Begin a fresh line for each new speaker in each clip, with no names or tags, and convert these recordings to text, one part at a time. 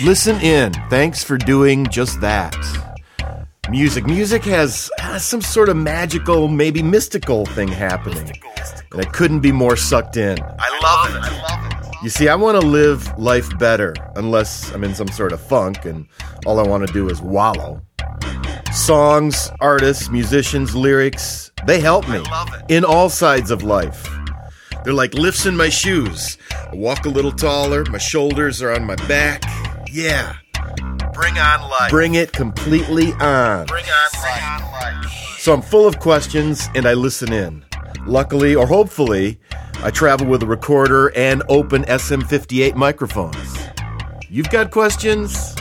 Listen in. Thanks for doing just that. Music. Music has, some sort of magical, maybe mystical thing happening. And I couldn't be more sucked in. I love it. I love it. You see, I want to live life better, unless I'm in some sort of funk and all I want to do is wallow. Songs, artists, musicians, lyrics, they help me in all sides of life. They're like lifts in my shoes. I walk a little taller, my shoulders are on my back. Yeah.
Bring on life.
Bring it completely on.
Bring on life.
So I'm full of questions and I listen in. Luckily, or hopefully, I travel with a recorder and open SM58 microphones. You've got questions?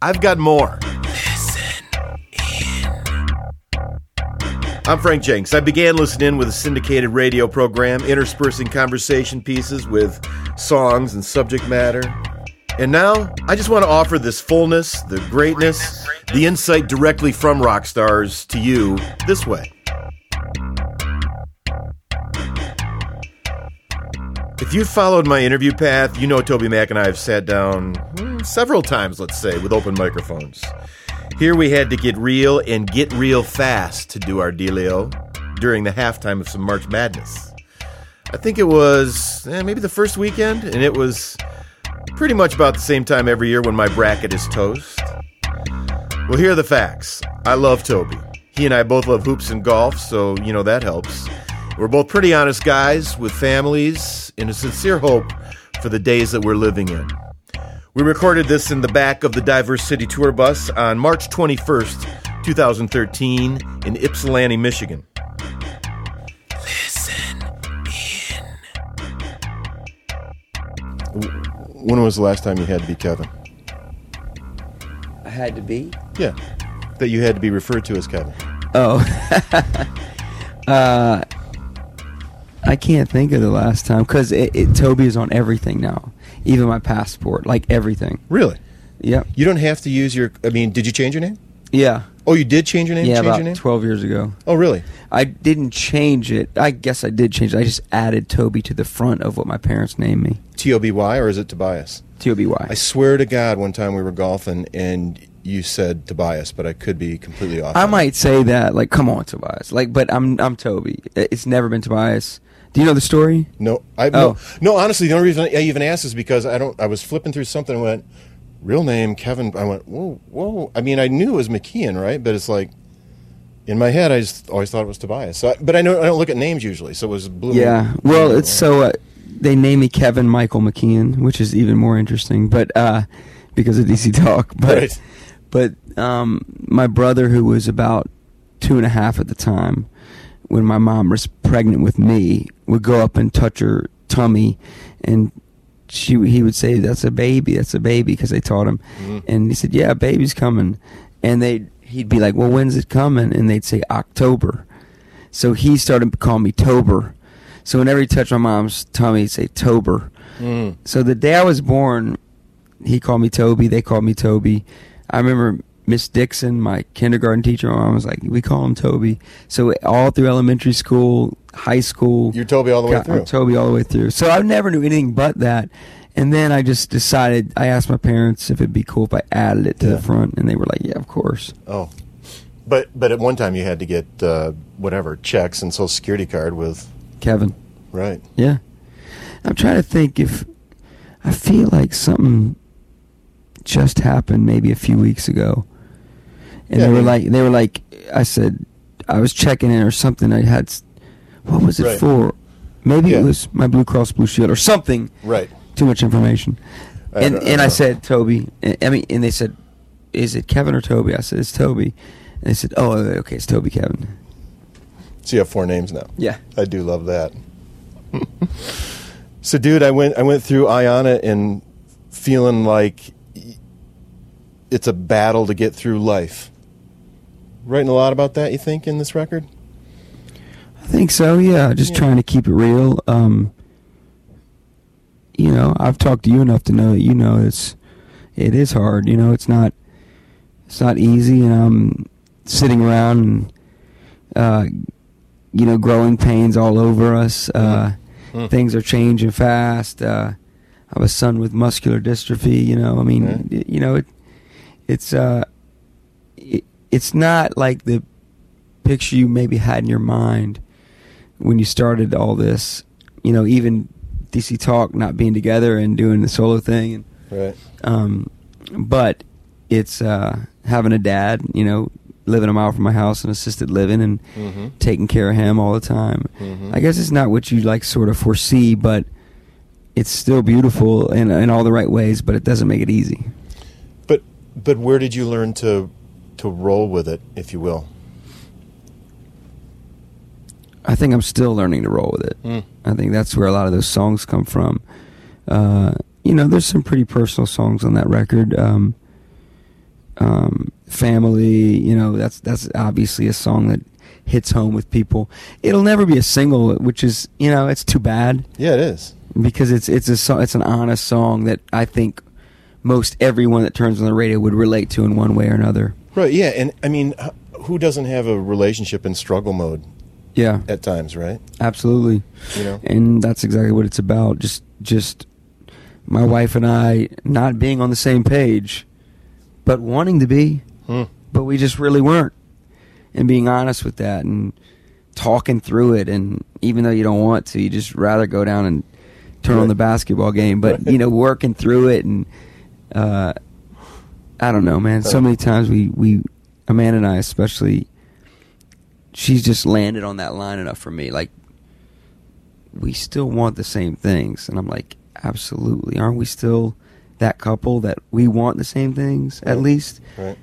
I've got more. Listen in. I'm Frank Jenks. I began listening in with a syndicated radio program, interspersing conversation pieces with songs and subject matter. And now, I just want to offer this fullness, the greatness, the insight directly from rock stars to you this way. If you've followed my interview path, you know Toby Mac and I have sat down hmm, several times, let's say, with open microphones. Here we had to get real and get real fast to do our dealio during the halftime of some March Madness. I think it was eh, maybe the first weekend, and it was pretty much about the same time every year when my bracket is toast. Well, here are the facts. I love Toby. He and I both love hoops and golf, so you know that helps. We're both pretty honest guys with families and a sincere hope for the days that we're living in. We recorded this in the back of the Diverse City Tour bus on March 21st, 2013, in Ypsilanti, Michigan. When was the last time you had to be Kevin?
I had to be.
Yeah, that you had to be referred to as Kevin.
Oh. uh, I can't think of the last time because it, it, Toby is on everything now, even my passport, like everything.
Really?
Yep.
You don't have to use your. I mean, did you change your name?
Yeah.
Oh, you did change your name.
Yeah,
change
about
your name?
twelve years ago.
Oh, really?
I didn't change it. I guess I did change it. I just added Toby to the front of what my parents named me.
T O B Y or is it Tobias?
T O B Y.
I swear to God, one time we were golfing and you said Tobias, but I could be completely off.
I might say that, like, come on, Tobias. Like, but I'm I'm Toby. It's never been Tobias. Do you know the story?
No, I
Oh.
no, no. Honestly, the only reason I even asked is because I don't. I was flipping through something and went, real name Kevin. I went, whoa, whoa. I mean, I knew it was McKeehan, right? But it's like in my head, I just always thought it was Tobias. So, I, but I know I don't look at names usually, so it was blue.
Yeah. Well, it's so uh, they name me Kevin Michael McKeehan, which is even more interesting. But uh, because of DC Talk, but
Right.
but um, my brother, who was about two and a half at the time, when my mom was pregnant with me, would go up and touch her tummy, and she he would say, "That's a baby. That's a baby," because they taught him, and he said, "Yeah, baby's coming," and they he'd be like, "Well, when's it coming?" And they'd say October. So he started calling me Tober. So whenever he touched my mom's tummy, he'd say Tober.
Mm.
So the day I was born, he called me Toby. They called me Toby. I remember Miss Dixon, my kindergarten teacher. My mom was like, "We call him Toby." So all through elementary school, high school,
You're Toby all the way
got-
through.
I'm Toby all the way through. So I never knew anything but that. And then I just decided. I asked my parents if it'd be cool if I added it to
Yeah.
the front, and they were like, "Yeah, of course."
Oh, but but at one time you had to get uh, whatever checks and social security card with
Kevin.
right.
Yeah. I'm trying to think if I feel like something just happened maybe a few weeks ago. And
Yeah,
they were
mean-
like they were like I said I was checking in or something I had what was it
Right.
for? Maybe
Yeah.
it was my Blue Cross Blue Shield or something.
Right.
Too much information.
I
and
don't- I
I said Toby. and- I mean and they said is it Kevin or Toby? I said it's Toby. And they said, "Oh, uh, okay, it's Toby Kevin."
So you have four names now.
Yeah.
I do love that. so, dude, I went I went through Eye on It and feeling like it's a battle to get through life. Writing a lot about that, you think, in this record?
I think so. Yeah, just
Yeah.
trying to keep it real. Um, you know, I've talked to you enough to know that you know it's it is hard. You know, it's not it's not easy, and I'm sitting around and uh, you know, growing pains all over us. Uh,
Mhm.
Things are changing fast. Uh, I have a son with muscular dystrophy. You know, I mean, y- you know, it, it's uh, it, it's not like the picture you maybe had in your mind when you started all this. You know, even DC Talk not being together and doing the solo thing, and
Right.
um, but it's uh, having a dad. You know, living a mile from my house and assisted living and
Mm-hmm.
taking care of him all the time.
Mhm.
I guess it's not what you like sort of foresee, but it's still beautiful in in all the right ways. But it doesn't make it easy.
But but where did you learn to to roll with it, if you will?
I think I'm still learning to roll with it.
Mm.
I think that's where a lot of those songs come from. Uh, you know, there's some pretty personal songs on that record. Um, um, family, you know, that's that's obviously a song that hits home with people. It'll never be a single, which is you know, it's too bad
Yeah, it is.
because it's it's a it's an honest song that I think most everyone that turns on the radio would relate to in one way or another.
Right. Yeah, and I mean, who doesn't have a relationship in struggle mode
Yeah,
at times, right?
absolutely.
You know.
and that's exactly what it's about. Just, just my wife and I not being on the same page, but wanting to be,
Hmm.
but we just really weren't, and being honest with that and talking through it. And even though you don't want to, you just rather go down and turn on the basketball game. But
Right.
you know, working through it and uh, I don't know, man. So many times we we Amanda and I especially. She's just landed on that line enough for me. Like we still want the same things. And I'm like, absolutely. Aren't we still that couple that we want the same things at
Right.
least?
Right.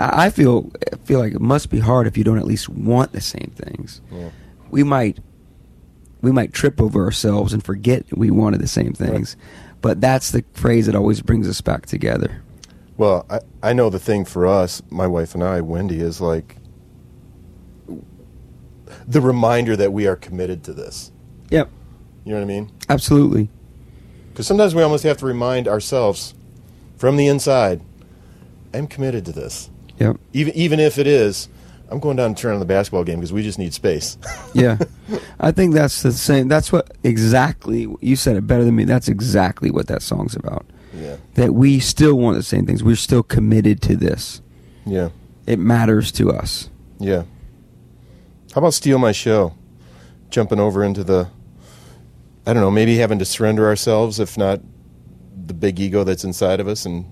I feel I feel like it must be hard if you don't at least want the same things.
Yeah.
We might we might trip over ourselves and forget we wanted the same things. But that's the phrase that always brings us back together.
Well, I, I know the thing for us, my wife and I, Wendy, is like the reminder that we are committed to this.
Yep.
You know what I mean?
Absolutely.
Because sometimes we almost have to remind ourselves from the inside, I'm committed to this.
Yep.
Even even if it is, I'm going down and turn on the basketball game because we just need space.
Yeah. I think that's the same that's what exactly you said it better than me. That's exactly what that song's about.
yeah.
That we still want the same things. We're still committed to this.
Yeah.
It matters to us.
Yeah. How about steal my show? Jumping over into the I don't know, maybe having to surrender ourselves, if not the big ego that's inside of us and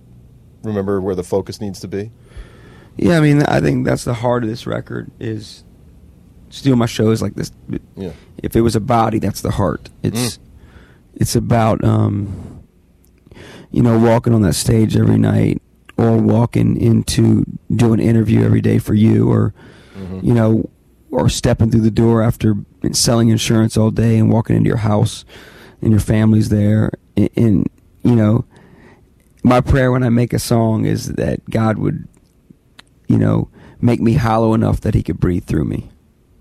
remember where the focus needs to be.
Yeah, I mean, I think that's the heart of this record is steal my show is like this.
Yeah.
If it was a body, that's the heart. It's it's about um, you know walking on that stage every night, or walking into do an interview every day for you, or
Mhm.
you know, or stepping through the door after selling insurance all day and walking into your house and your family's there. And, and you know, my prayer when I make a song is that God would, you know, make me hollow enough that He could breathe through me,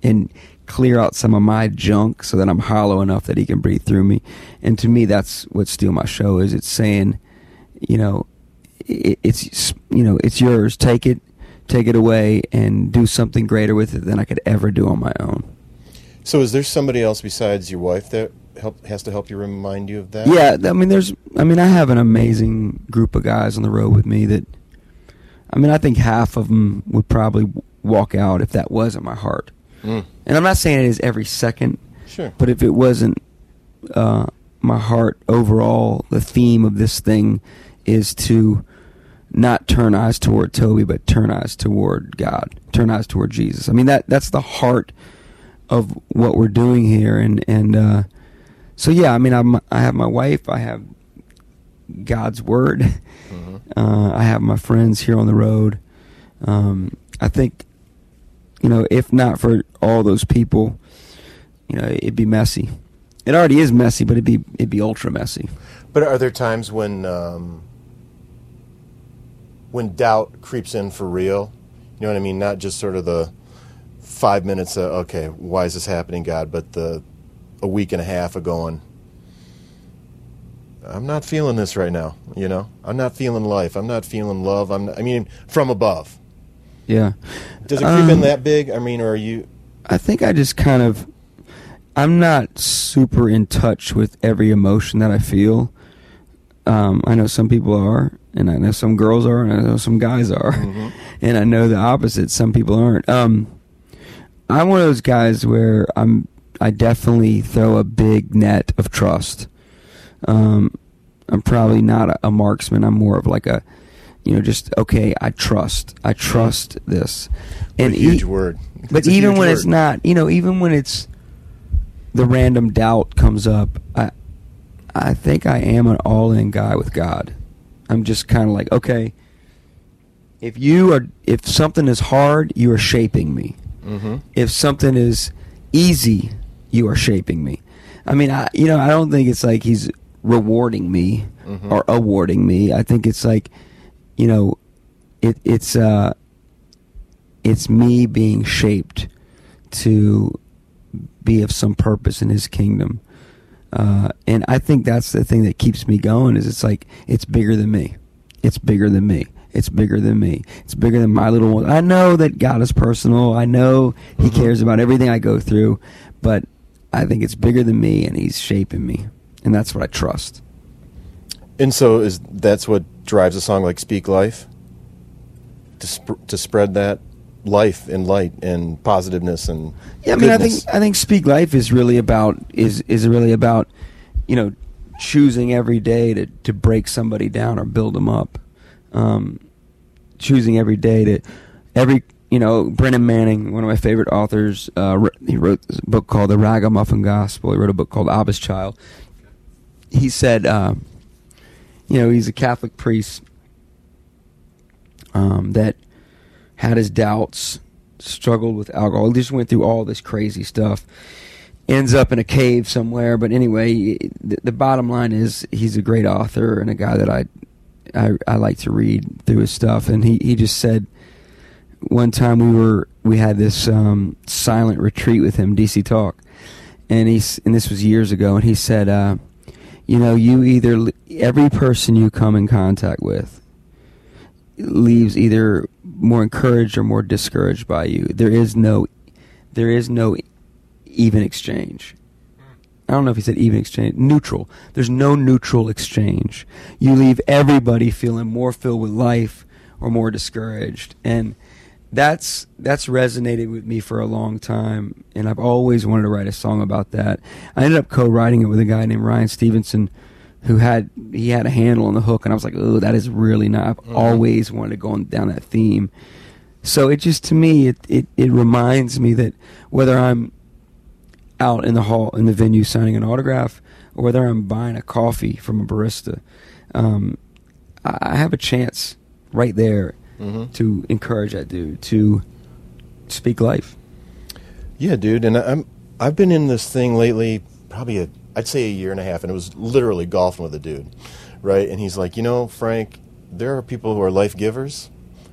and clear out some of my junk so that I'm hollow enough that He can breathe through me. And to me, that's what "Steal My Show" is. It's saying, you know, it's you know, it's yours. Take it, take it away, and do something greater with it than I could ever do on my own.
So is there somebody else besides your wife that help has to help you remind you of that?
Yeah, I mean, there's, I mean, I have an amazing group of guys on the road with me that, I mean, I think half of them would probably walk out if that wasn't my heart.
Mm.
And I'm not saying it is every second,
Sure.
but if it wasn't uh, my heart overall, the theme of this thing is to not turn eyes toward Toby, but turn eyes toward God, turn eyes toward Jesus. I mean that that's the heart of what we're doing here, and and uh, so yeah, I mean I'm I have my wife, I have God's word,
Mhm.
uh, I have my friends here on the road. Um, I think you know if not for all those people, you know it'd be messy. It already is messy, but it'd be it'd be ultra messy.
But are there times when um, when doubt creeps in for real? You know what I mean? Not just sort of the five minutes. Of, okay, why is this happening, God? But the a week and a half of going. I'm not feeling this right now. You know, I'm not feeling life. I'm not feeling love. I'm. Not, I mean, from above.
Yeah.
Does it creep in
Um,
that big? I mean, or are you?
I think I just kind of I'm not super in touch with every emotion that I feel. Um, I know some people are, and I know some girls are, and I know some guys are,
Mm-hmm.
and I know the opposite. Some people aren't. Um, I'm one of those guys where I'm. I definitely throw a big net of trust. Um, I'm probably not a, a marksman. I'm more of like a, you know, just okay. I trust. I trust this.
What a
e-
huge word.
but
It's
even
huge
when it's not, you know, even when it's the random doubt comes up, I I think I am an all-in guy with God. I'm just kind of like, okay, if you are if something is hard, you are shaping me.
Mhm.
If something is easy, you are shaping me. I mean, I you know, I don't think it's like he's rewarding me
Mhm.
or awarding me. I think it's like, you know, it it's uh it's me being shaped to be of some purpose in his kingdom. Uh, and I think that's the thing that keeps me going is it's like it's bigger than me. It's bigger than me. It's bigger than me. It's bigger than my little one. I know that God is personal. I know he
Mhm.
cares about everything I go through, but I think it's bigger than me and he's shaping me. And that's what I trust.
And so is that's what drives a song like "Speak Life" to sp- to spread that life and light and positiveness and
Yeah, I mean, I think I think Speak Life is really about is is really about you know choosing every day to to break somebody down or build them up. Um, choosing every day to every you know Brennan Manning, one of my favorite authors, uh, he wrote this book called The Ragamuffin Gospel. He wrote a book called Abba's Child. He said, uh, you know, he's a Catholic priest um, that had his doubts, struggled with alcohol, just went through all this crazy stuff. Ends up in a cave somewhere, but anyway, the, the bottom line is he's a great author and a guy that I, I I like to read through his stuff. And he he just said one time we were we had this um, silent retreat with him, DC Talk, and he's and this was years ago, and he said, uh, you know, you either every person you come in contact with leaves either more encouraged or more discouraged by you. There is no, there is no even exchange. I don't know if he said even exchange, neutral. There's no neutral exchange. You leave everybody feeling more filled with life or more discouraged, and that's that's resonated with me for a long time, and I've always wanted to write a song about that. I ended up co-writing it with a guy named Ryan Stevenson, who had he had a handle on the hook, and I was like, oh, that is really not. I've
Mhm.
always wanted to go on, down that theme. So it just to me, it, it it reminds me that whether I'm out in the hall in the venue signing an autograph, or whether I'm buying a coffee from a barista, um, I I have a chance right there
Mhm.
to encourage that dude to speak life.
Yeah, dude, and I'm I've been in this thing lately, probably a I'd say a year and a half, and it was literally golfing with a dude, right? And he's like, you know, Frank, there are people who are life givers,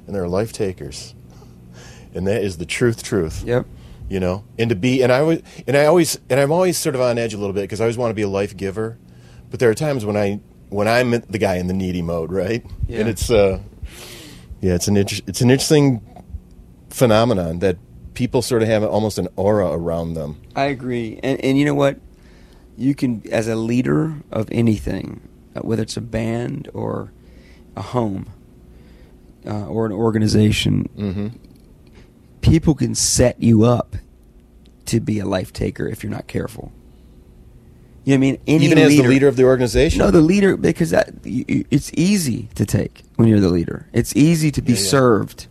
and there are life takers, and that is the truth. Truth.
Yep.
You know, and to be, and I was, and I always, and I'm always sort of on edge a little bit because I always want to be a life giver, but there are times when I when I'm the guy in the needy mode, right?
Yeah.
And it's uh, yeah, it's an inter- it's an interesting phenomenon that people sort of have almost an aura around them.
I agree, and and you know what? You can, as a leader of anything, uh, whether it's a band or a home uh, or an organization,
Mm-hmm.
people can set you up to be a life taker if you're not careful. You know what I mean? Any
Even as the leader of the organization.
No, the leader because that it's easy to take when you're the leader. It's easy to be
Yeah, yeah.
served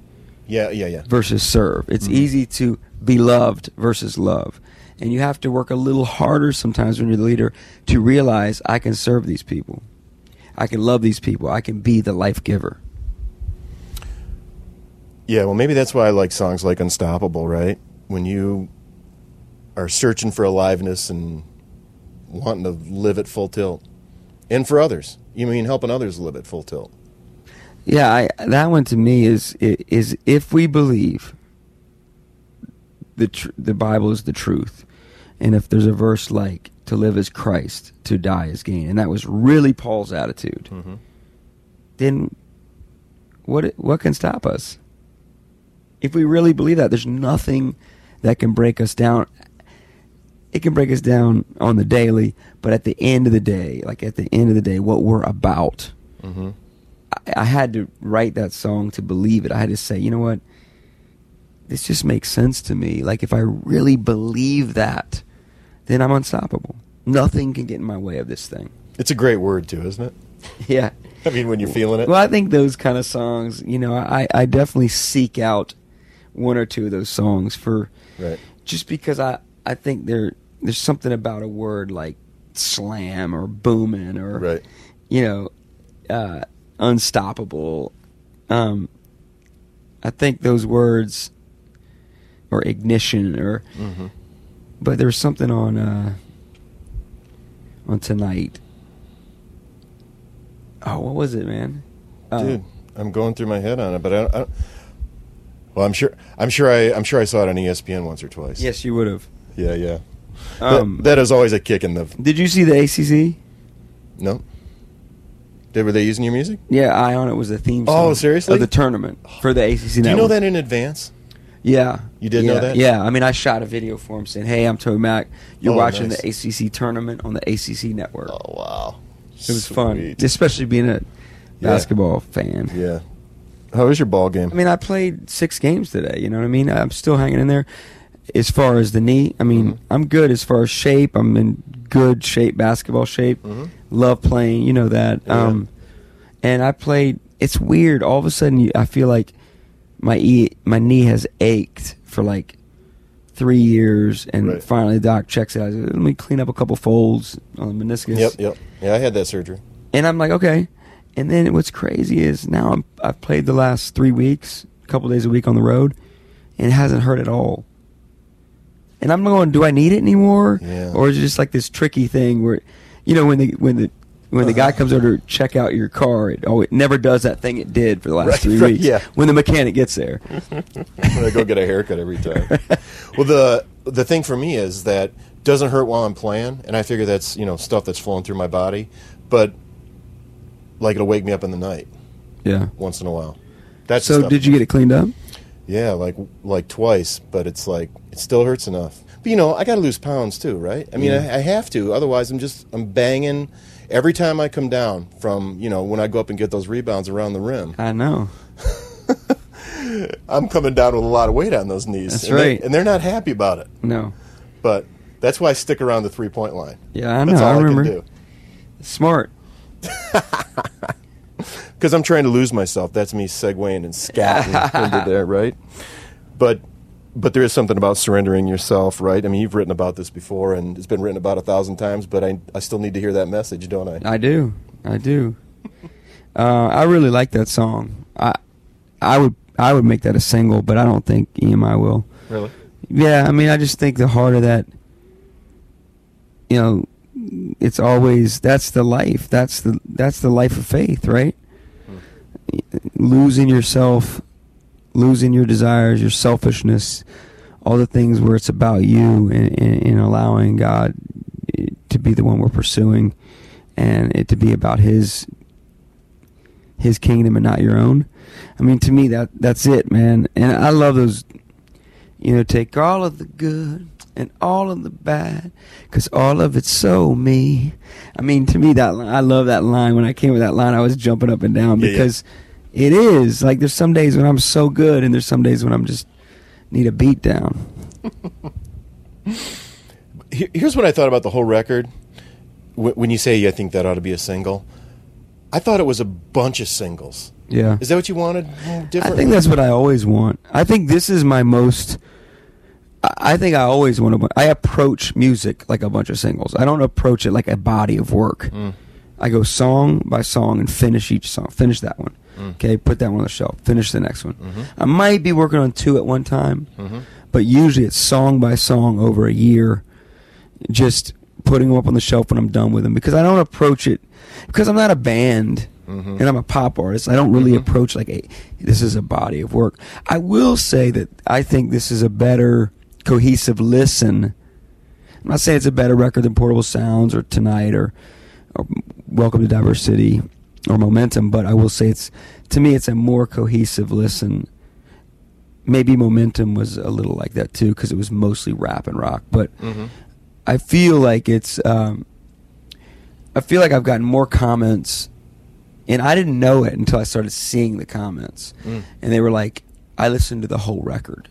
yeah, yeah, yeah.
versus serve. It's
Mhm.
easy to be loved versus love. And you have to work a little harder sometimes when you're the leader to realize I can serve these people. I can love these people. I can be the life giver.
Yeah, well, maybe that's why I like songs like Unstoppable, right? When you are searching for aliveness and wanting to live at full tilt. And for others. You mean helping others live at full tilt.
Yeah, I, that one to me is is if we believe the tr- the Bible is the truth, and if there's a verse like to live as Christ, to die as gain, and that was really Paul's attitude,
Mm-hmm.
then what what can stop us? If we really believe that, there's nothing that can break us down. it can break us down on the daily, but at the end of the day, like at the end of the day, what we're about.
Mm-hmm.
I, I had to write that song to believe it. I had to say, you know what? This just makes sense to me. Like if I really believe that, then I'm unstoppable. Nothing can get in my way of this thing.
It's a great word too, isn't it?
Yeah.
I mean, when you're feeling it.
Well, I think those kind of songs, you know, I, I definitely seek out one or two of those songs for
right.
just because I, I think there there's something about a word like slam or booming or
Right.
you know uh, unstoppable. Um, I think those words or ignition or
Mm-hmm.
But there was something on uh, on tonight. Oh, what was it, man? Uh,
Dude, I'm going through my head on it, but I, don't, I don't- well, I'm sure. I'm sure. I. I'm sure I saw it on ESPN once or twice.
Yes, you would have.
Yeah. Yeah.
Um,
that, that is always a kick in the.
did you see the ACC?
No. Did were they using your music?
Yeah, Eye on It was the theme song.
Oh, seriously?
of the tournament for the ACC.
Do you know that in advance?
Yeah.
You did
yeah,
know that?
Yeah. I mean, I shot a video for him saying, "Hey, I'm Toby Mac. You're
Oh,
watching
nice.
the ACC tournament on the ACC network."
Oh wow.
it was fun, especially being a
Yeah.
basketball fan.
Yeah. How was your ball game?
I mean, I played six games today. You know what I mean? I'm still hanging in there. As far as the knee, I mean,
Mhm.
I'm good as far as shape. I'm in good shape, basketball shape.
Mhm.
Love playing, you know that.
Yeah.
Um, and I played. It's weird. All of a sudden, you, I feel like my e, my knee has ached for like three years, and
Right.
finally the doc checks it out. He's like, Let me clean up a couple folds on the meniscus.
Yep. Yep. Yeah, I had that surgery.
And I'm like, okay. And then what's crazy is now I'm, I've played the last three weeks, a couple days a week on the road, and it hasn't hurt at all. And I'm going, do I need it anymore?
Yeah.
Or is it just like this tricky thing where, you know, when the when the when the uh-huh. guy comes over to check out your car, it oh, it never does that thing it did for the last
Right,
three
right,
weeks.
yeah.
When the mechanic gets there.
when I go get a haircut every time. well, the the thing for me is that doesn't hurt while I'm playing, and I figure that's you know stuff that's flowing through my body, but like it'll wake me up in the night
Yeah.
once in a while. That's
So did you get it cleaned up?
Yeah, like like twice, but it's like it still hurts enough. But you know, I got to lose pounds too, right? I mean,
Yeah.
I, I have to. Otherwise, I'm just I'm banging every time I come down from you know when I go up and get those rebounds around the rim.
I know.
I'm coming down with a lot of weight on those knees.
That's
and they-
right.
and they're not happy about it.
No.
But that's why I stick around the three point line.
Yeah, I know.
That's all
I
I,
remember.
can do.
Smart.
Because I'm trying to lose myself. That's me segueing and scatting into there, right? But but there is something about surrendering yourself, right? I mean, you've written about this before, and it's been written about a thousand times. But I I still need to hear that message, don't I?
I do. I do. Uh, I really like that song. I I would I would make that a single, but I don't think EMI will.
Really?
Yeah, I mean, I just think the heart of that, you know, it's always that's the life. That's the that's the life of faith, right? Losing yourself, losing your desires, your selfishness, all the things where it's about you, and, and, and allowing God to be the one we're pursuing, and it to be about His His kingdom and not your own. I mean, to me, that that's it, man. And I love those you know, take all of the good and all of the bad, cause all of it's so me. I mean, to me, that I love that line. When I came with that line, I was jumping up and down
Yeah, yeah.
It is like there's some days when I'm so good, and there's some days when I'm just need a beat down.
Here's what I thought about the whole record. When you say I think that ought to be a single, I thought it was a bunch of singles.
Yeah,
Is that what you wanted? Mm,
I think that's what I always want. I think this is my most. I I think I always want to. I approach music like a bunch of singles. I don't approach it like a body of work.
Mm.
I go song by song and finish each song. Finish that one.
Mm.
Okay, put that one on the shelf. Finish the next one.
Mhm.
I might be working on two at one time,
Mhm.
but usually it's song by song over a year. Just putting them up on the shelf when I'm done with them because I don't approach it because I'm not a band
Mhm.
and I'm a pop artist. I don't really
Mhm.
approach like a this is a body of work. I will say that I think this is a better cohesive listen. I'm not saying it's a better record than Portable Sounds or Tonight or, or Welcome to Diverse City or Momentum, but I will say it's to me it's a more cohesive listen. Maybe Momentum was a little like that too because it was mostly rap and rock, but
Mhm.
I feel like it's um, I feel like I've gotten more comments, and I didn't know it until I started seeing the comments,
Mm.
and they were like, "I listened to the whole record,"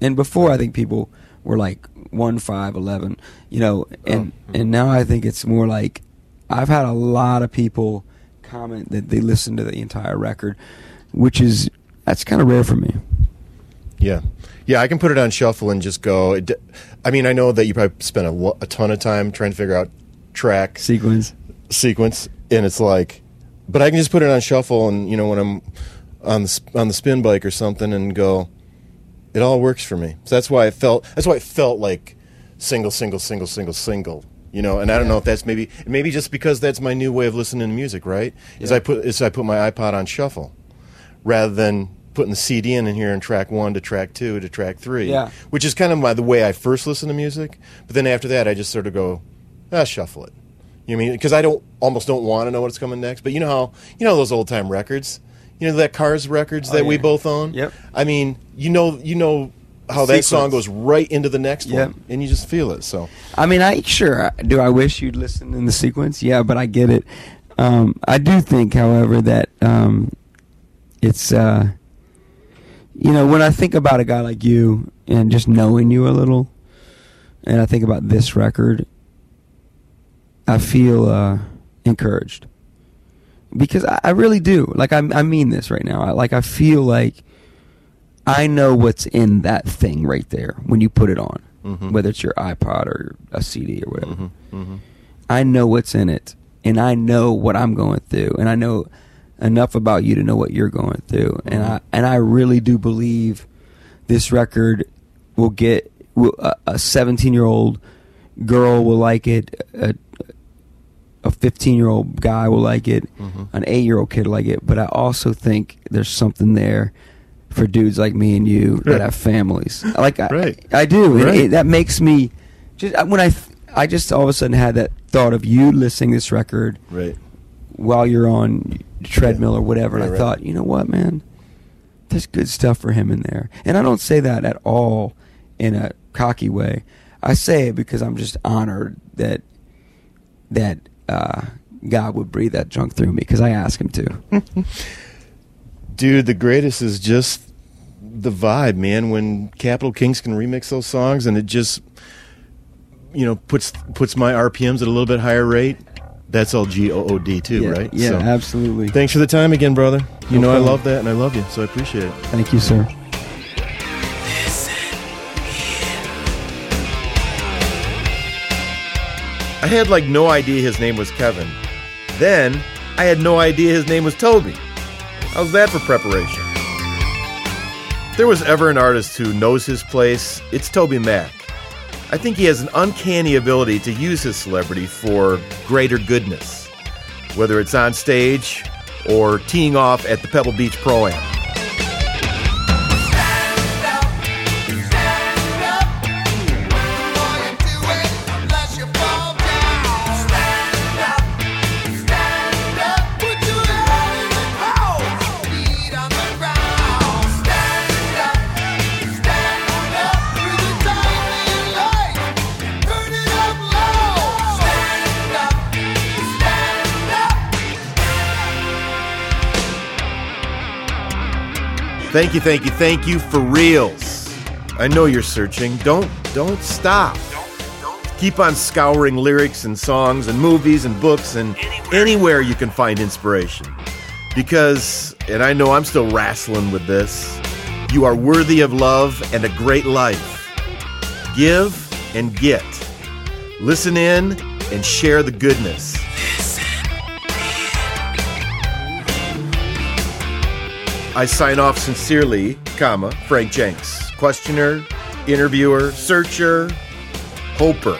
and before I think people were like one five eleven, you know, and
Oh.
and now I think it's more like I've had a lot of people comment that they listened to the entire record, which is that's kind of rare for me.
Yeah, yeah. I can put it on shuffle and just go. It, I mean, I know that you probably spent a, a ton of time trying to figure out track
Sequence.
sequence, and it's like, but I can just put it on shuffle, and you know, when I'm on the on the spin bike or something, and go, it all works for me. So that's why I felt. That's why it felt like single, single, single, single, single. You know, and I don't know if that's maybe maybe just because that's my new way of listening to music, right? Is I put is I put my iPod on shuffle rather than putting the CD in, in here and track one to track two to track three.
Yeah.
Which is kind of my the way I first listen to music. But then after that, I just sort of go, ah, shuffle it. You know I mean? Because I don't almost don't want to know what's coming next. But you know how you know those old time records. You know that Cars records
Oh,
that we both own.
Yep.
I mean, you know, you know how that song goes right into the next
Yep.
one, and you just feel it. So
I mean, I sure do. I wish you'd listen in the sequence. Yeah, but I get it. Um, I do think, however, that um, it's uh, you know when I think about a guy like you and just knowing you a little, and I think about this record, I feel uh, encouraged because I, I really do. Like I, I mean this right now. I, like I feel like I know what's in that thing right there when you put it on,
Mhm.
whether it's your iPod or a CD or whatever.
mhm, mhm.
I know what's in it, and I know what I'm going through, and I know enough about you to know what you're going through, and
Mhm.
I and I really do believe this record will get a- a 17 year old girl will like it, a a 15 year old guy will like it,
Mhm.
an eight year old kid will like it, but I also think there's something there for dudes like me and you that have families. Like I,
Right.
I do.
Right.
it- that makes me just when I I just all of a sudden had that thought of you listening to this record
right.
while you're on treadmill or whatever, and I thought, you know what, man, there's good stuff for him in there, and I don't say that at all in a cocky way. I say it because I'm just honored that that uh, God would breathe that junk through me because I asked him to.
Dude, the greatest is just the vibe, man. When Capital Kings can remix those songs, and it just, you know, puts puts my RPMs at a little bit higher rate. That's all G O O D too,
yeah,
right?
Yeah,
So,
absolutely.
Thanks for the time again, brother. You
No
know I love that, and I love you, so I appreciate it.
Thank you, sir.
I had like no idea his name was Kevin. Then I had no idea his name was Toby. How's that for preparation? If there was ever an artist who knows his place, it's Toby Mac. I think he has an uncanny ability to use his celebrity for greater goodness, whether it's on stage or teeing off at the Pebble Beach Pro Am. Thank you, thank you, thank you for reals. I know you're searching. Don't don't stop. Keep on scouring lyrics and songs and movies and books and anywhere you can find inspiration. Because, and I know I'm still wrestling with this, you are worthy of love and a great life. Give and get. Listen in and share the goodness. I sign off sincerely, comma, Frank Jenks. Questioner, interviewer, searcher, hoper.